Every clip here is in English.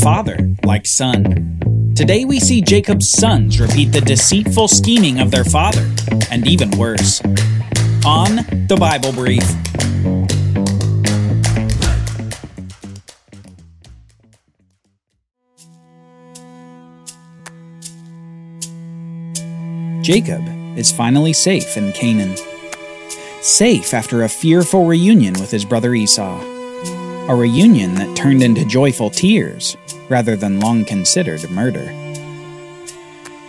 father like son. Today we see Jacob's sons repeat the deceitful scheming of their father, and even worse. On the Bible Brief. Jacob is finally safe in Canaan. Safe after a fearful reunion with his brother Esau. A reunion that turned into joyful tears rather than long considered murder.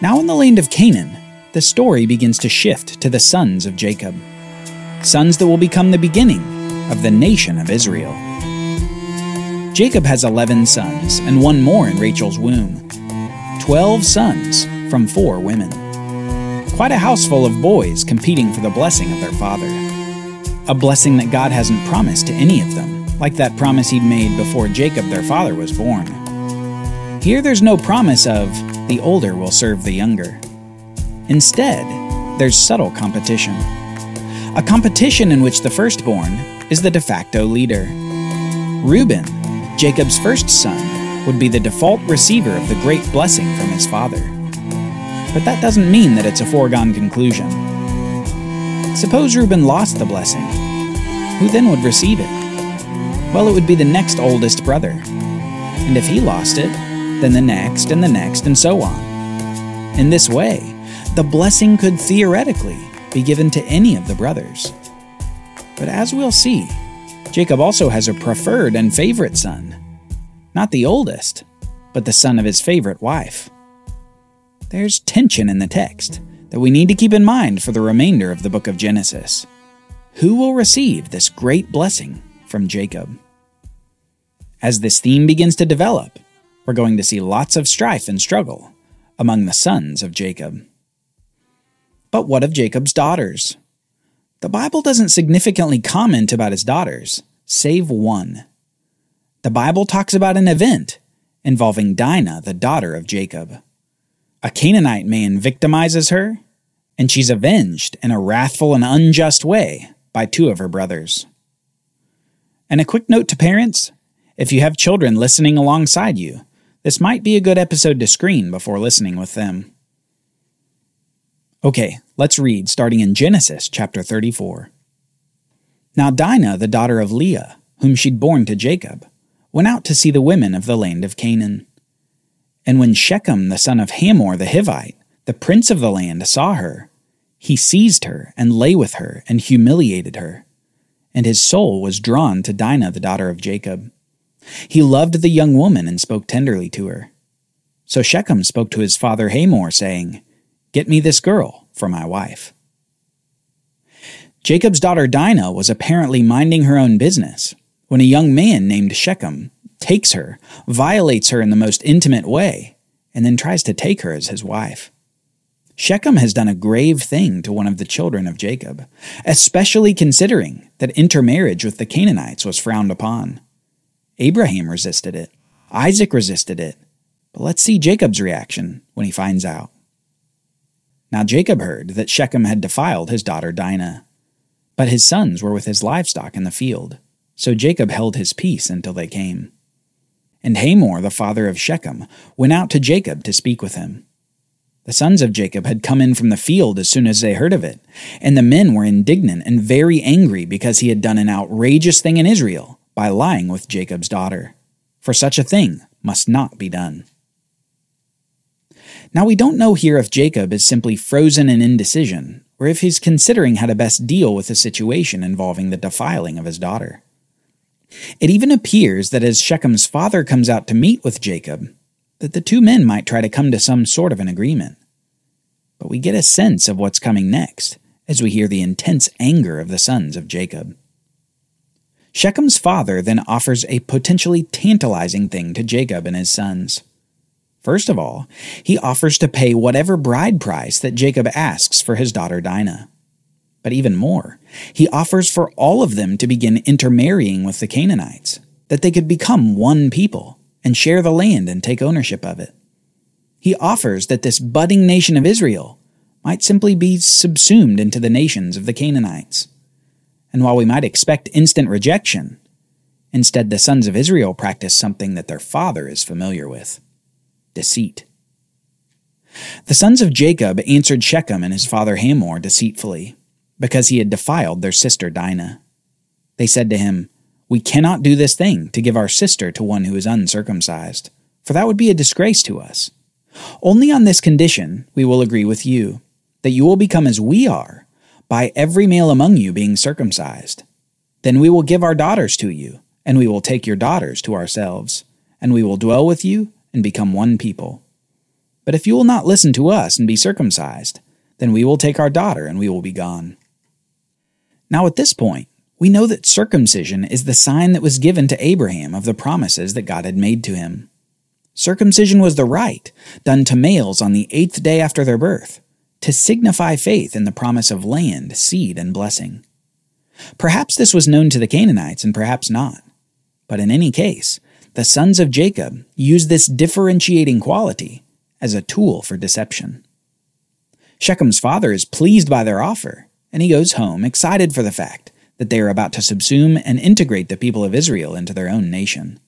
Now in the land of Canaan, the story begins to shift to the sons of Jacob. Sons that will become the beginning of the nation of Israel. Jacob has 11 sons and one more in Rachel's womb. 12 sons from four women. Quite a houseful of boys competing for the blessing of their father. A blessing that God hasn't promised to any of them, like that promise he'd made before Jacob, their father, was born. Here there's no promise of the older will serve the younger. Instead, there's subtle competition. A competition in which the firstborn is the de facto leader. Reuben, Jacob's first son, would be the default receiver of the great blessing from his father. But that doesn't mean that it's a foregone conclusion. Suppose Reuben lost the blessing. Who then would receive it? Well, it would be the next oldest brother. And if he lost it, then the next and the next and so on. In this way, the blessing could theoretically be given to any of the brothers. But as we'll see, Jacob also has a preferred and favorite son. Not the oldest, but the son of his favorite wife there's tension in the text that we need to keep in mind for the remainder of the book of Genesis. Who will receive this great blessing from Jacob? As this theme begins to develop, we're going to see lots of strife and struggle among the sons of Jacob. But what of Jacob's daughters? The Bible doesn't significantly comment about his daughters, save one. The Bible talks about an event involving Dinah, the daughter of Jacob. A Canaanite man victimizes her, and she's avenged in a wrathful and unjust way by two of her brothers. And a quick note to parents if you have children listening alongside you, this might be a good episode to screen before listening with them. Okay, let's read starting in Genesis chapter 34. Now Dinah, the daughter of Leah, whom she'd borne to Jacob, went out to see the women of the land of Canaan. And when Shechem the son of Hamor the Hivite, the prince of the land, saw her, he seized her and lay with her and humiliated her. And his soul was drawn to Dinah the daughter of Jacob. He loved the young woman and spoke tenderly to her. So Shechem spoke to his father Hamor, saying, Get me this girl for my wife. Jacob's daughter Dinah was apparently minding her own business when a young man named Shechem takes her, violates her in the most intimate way, and then tries to take her as his wife. Shechem has done a grave thing to one of the children of Jacob, especially considering that intermarriage with the Canaanites was frowned upon. Abraham resisted it, Isaac resisted it, but let's see Jacob's reaction when he finds out. Now Jacob heard that Shechem had defiled his daughter Dinah, but his sons were with his livestock in the field, so Jacob held his peace until they came. And Hamor, the father of Shechem, went out to Jacob to speak with him. The sons of Jacob had come in from the field as soon as they heard of it, and the men were indignant and very angry because he had done an outrageous thing in Israel by lying with Jacob's daughter. For such a thing must not be done. Now, we don't know here if Jacob is simply frozen in indecision, or if he's considering how to best deal with a situation involving the defiling of his daughter. It even appears that as Shechem's father comes out to meet with Jacob, that the two men might try to come to some sort of an agreement. But we get a sense of what's coming next as we hear the intense anger of the sons of Jacob. Shechem's father then offers a potentially tantalizing thing to Jacob and his sons. First of all, he offers to pay whatever bride price that Jacob asks for his daughter Dinah. But even more, he offers for all of them to begin intermarrying with the Canaanites, that they could become one people and share the land and take ownership of it. He offers that this budding nation of Israel might simply be subsumed into the nations of the Canaanites. And while we might expect instant rejection, Instead, the sons of Israel practice something that their father is familiar with deceit. The sons of Jacob answered Shechem and his father Hamor deceitfully, because he had defiled their sister Dinah. They said to him, We cannot do this thing to give our sister to one who is uncircumcised, for that would be a disgrace to us. Only on this condition we will agree with you, that you will become as we are, by every male among you being circumcised. Then we will give our daughters to you, and we will take your daughters to ourselves, and we will dwell with you and become one people. But if you will not listen to us and be circumcised, then we will take our daughter and we will be gone. Now, at this point, we know that circumcision is the sign that was given to Abraham of the promises that God had made to him. Circumcision was the rite done to males on the eighth day after their birth, to signify faith in the promise of land, seed, and blessing. Perhaps this was known to the Canaanites and perhaps not. But in any case, the sons of Jacob used this differentiating quality as a tool for deception. Shechem's father is pleased by their offer, and he goes home excited for the fact that they are about to subsume and integrate the people of Israel into their own nation.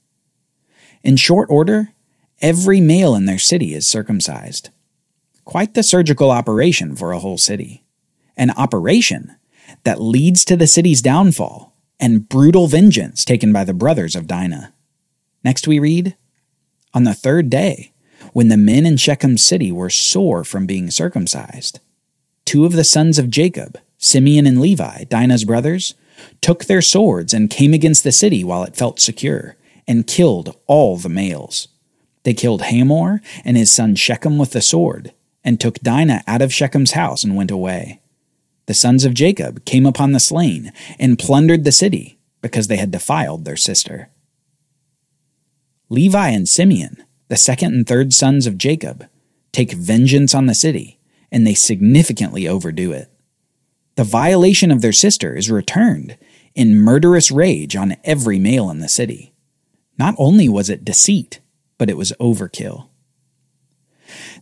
In short order, every male in their city is circumcised. Quite the surgical operation for a whole city. An operation that leads to the city's downfall and brutal vengeance taken by the brothers of Dinah. Next we read On the third day, when the men in Shechem's city were sore from being circumcised, two of the sons of Jacob, Simeon and Levi, Dinah's brothers, took their swords and came against the city while it felt secure, and killed all the males. They killed Hamor and his son Shechem with the sword, and took Dinah out of Shechem's house and went away. The sons of Jacob came upon the slain and plundered the city because they had defiled their sister. Levi and Simeon, the second and third sons of Jacob, take vengeance on the city, and they significantly overdo it. The violation of their sister is returned in murderous rage on every male in the city. Not only was it deceit, but it was overkill.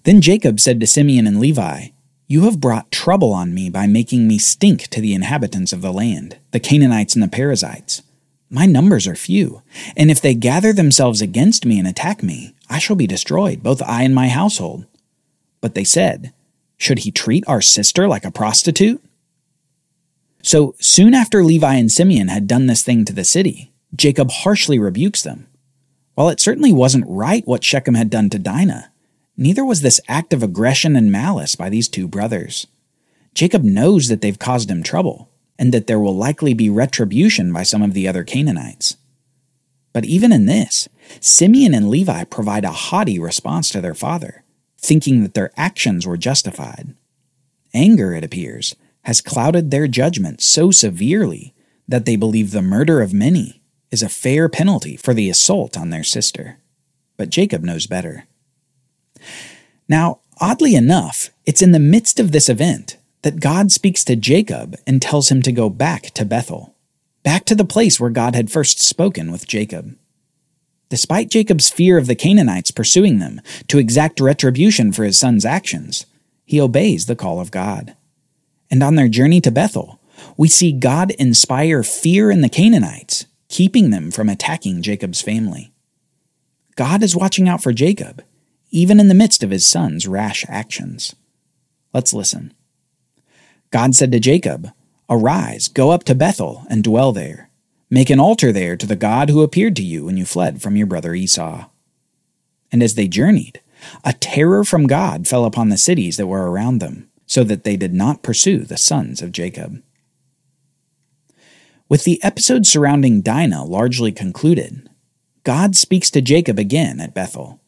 Then Jacob said to Simeon and Levi, You have brought trouble on me by making me stink to the inhabitants of the land, the Canaanites and the Perizzites. My numbers are few, and if they gather themselves against me and attack me, I shall be destroyed, both I and my household. But they said, Should he treat our sister like a prostitute? So soon after Levi and Simeon had done this thing to the city, Jacob harshly rebukes them. While it certainly wasn't right what Shechem had done to Dinah, neither was this act of aggression and malice by these two brothers. Jacob knows that they've caused him trouble, and that there will likely be retribution by some of the other Canaanites. But even in this, Simeon and Levi provide a haughty response to their father, thinking that their actions were justified. Anger, it appears, has clouded their judgment so severely that they believe the murder of many is a fair penalty for the assault on their sister. But Jacob knows better. Now, oddly enough, it's in the midst of this event that God speaks to Jacob and tells him to go back to Bethel, back to the place where God had first spoken with Jacob. Despite Jacob's fear of the Canaanites pursuing them to exact retribution for his son's actions, he obeys the call of God. And on their journey to Bethel, we see God inspire fear in the Canaanites, keeping them from attacking Jacob's family. God is watching out for Jacob, even in the midst of his son's rash actions. Let's listen. God said to Jacob, Arise, go up to Bethel, and dwell there. Make an altar there to the God who appeared to you when you fled from your brother Esau. And as they journeyed, a terror from God fell upon the cities that were around them, so that they did not pursue the sons of Jacob. With the episode surrounding Dinah largely concluded, God speaks to Jacob again at Bethel.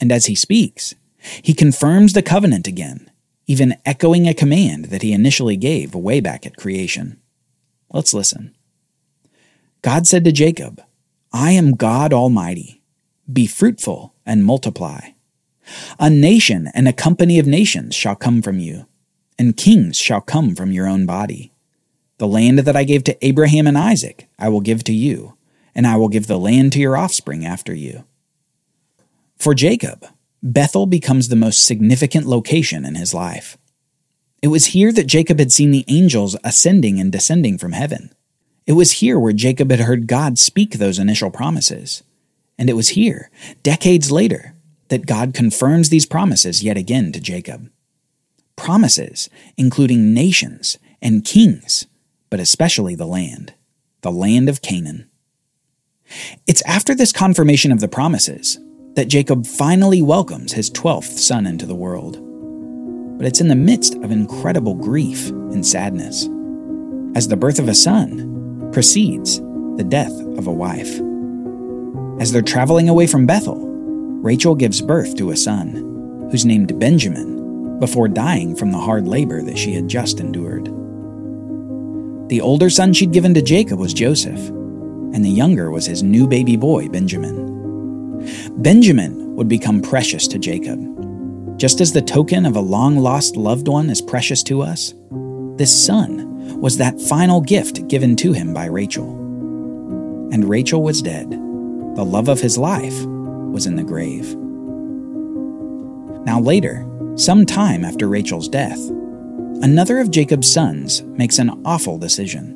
And as he speaks, he confirms the covenant again even echoing a command that he initially gave way back at creation. Let's listen. God said to Jacob, I am God Almighty. Be fruitful and multiply. A nation and a company of nations shall come from you, and kings shall come from your own body. The land that I gave to Abraham and Isaac I will give to you, and I will give the land to your offspring after you. For Jacob, Bethel becomes the most significant location in his life. It was here that Jacob had seen the angels ascending and descending from heaven. It was here where Jacob had heard God speak those initial promises. And it was here, decades later, that God confirms these promises yet again to Jacob. Promises including nations and kings, but especially the land, the land of Canaan. It's after this confirmation of the promises that Jacob finally welcomes his 12th son into the world. But it's in the midst of incredible grief and sadness, as the birth of a son precedes the death of a wife. As they're traveling away from Bethel, Rachel gives birth to a son, who's named Benjamin, before dying from the hard labor that she had just endured. The older son she'd given to Jacob was Joseph, and the younger was his new baby boy, Benjamin. Benjamin would become precious to Jacob. Just as the token of a long lost loved one is precious to us, this son was that final gift given to him by Rachel. And Rachel was dead. The love of his life was in the grave. Now, later, some time after Rachel's death, another of Jacob's sons makes an awful decision.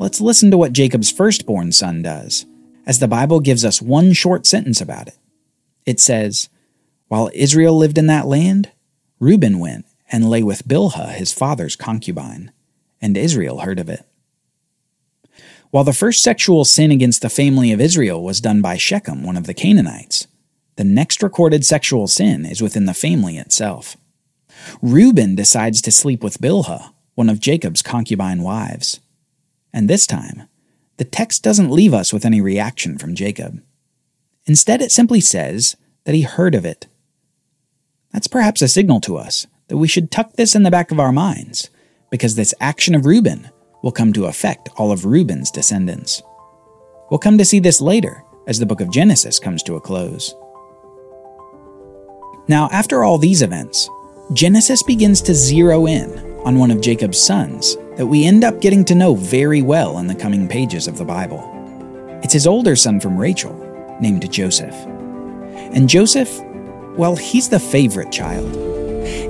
Let's listen to what Jacob's firstborn son does, as the Bible gives us one short sentence about it. It says, While Israel lived in that land, Reuben went and lay with Bilhah, his father's concubine, and Israel heard of it. While the first sexual sin against the family of Israel was done by Shechem, one of the Canaanites, the next recorded sexual sin is within the family itself. Reuben decides to sleep with Bilhah, one of Jacob's concubine wives. And this time, the text doesn't leave us with any reaction from Jacob. Instead, it simply says that he heard of it. That's perhaps a signal to us that we should tuck this in the back of our minds, because this action of Reuben will come to affect all of Reuben's descendants. We'll come to see this later as the book of Genesis comes to a close. Now, after all these events, Genesis begins to zero in on one of Jacob's sons that we end up getting to know very well in the coming pages of the Bible. It's his older son from Rachel, named Joseph. And Joseph, well, he's the favorite child.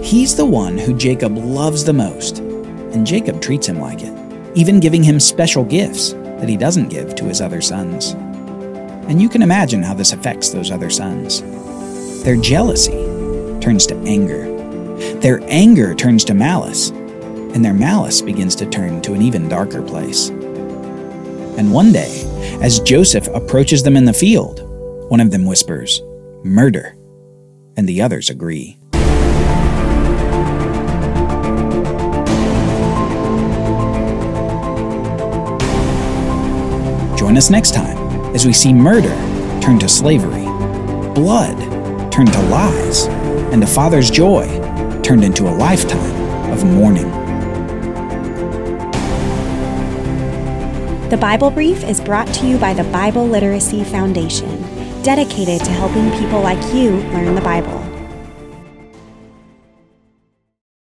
He's the one who Jacob loves the most, and Jacob treats him like it even giving him special gifts that he doesn't give to his other sons. And you can imagine how this affects those other sons. Their jealousy turns to anger, their anger turns to malice, and their malice begins to turn to an even darker place. And one day, as Joseph approaches them in the field, one of them whispers, Murder, and the others agree. Join us next time as we see murder turn to slavery, blood turn to lies, and a father's joy turned into a lifetime of mourning. The Bible Brief is brought to you by the Bible Literacy Foundation, dedicated to helping people like you learn the Bible.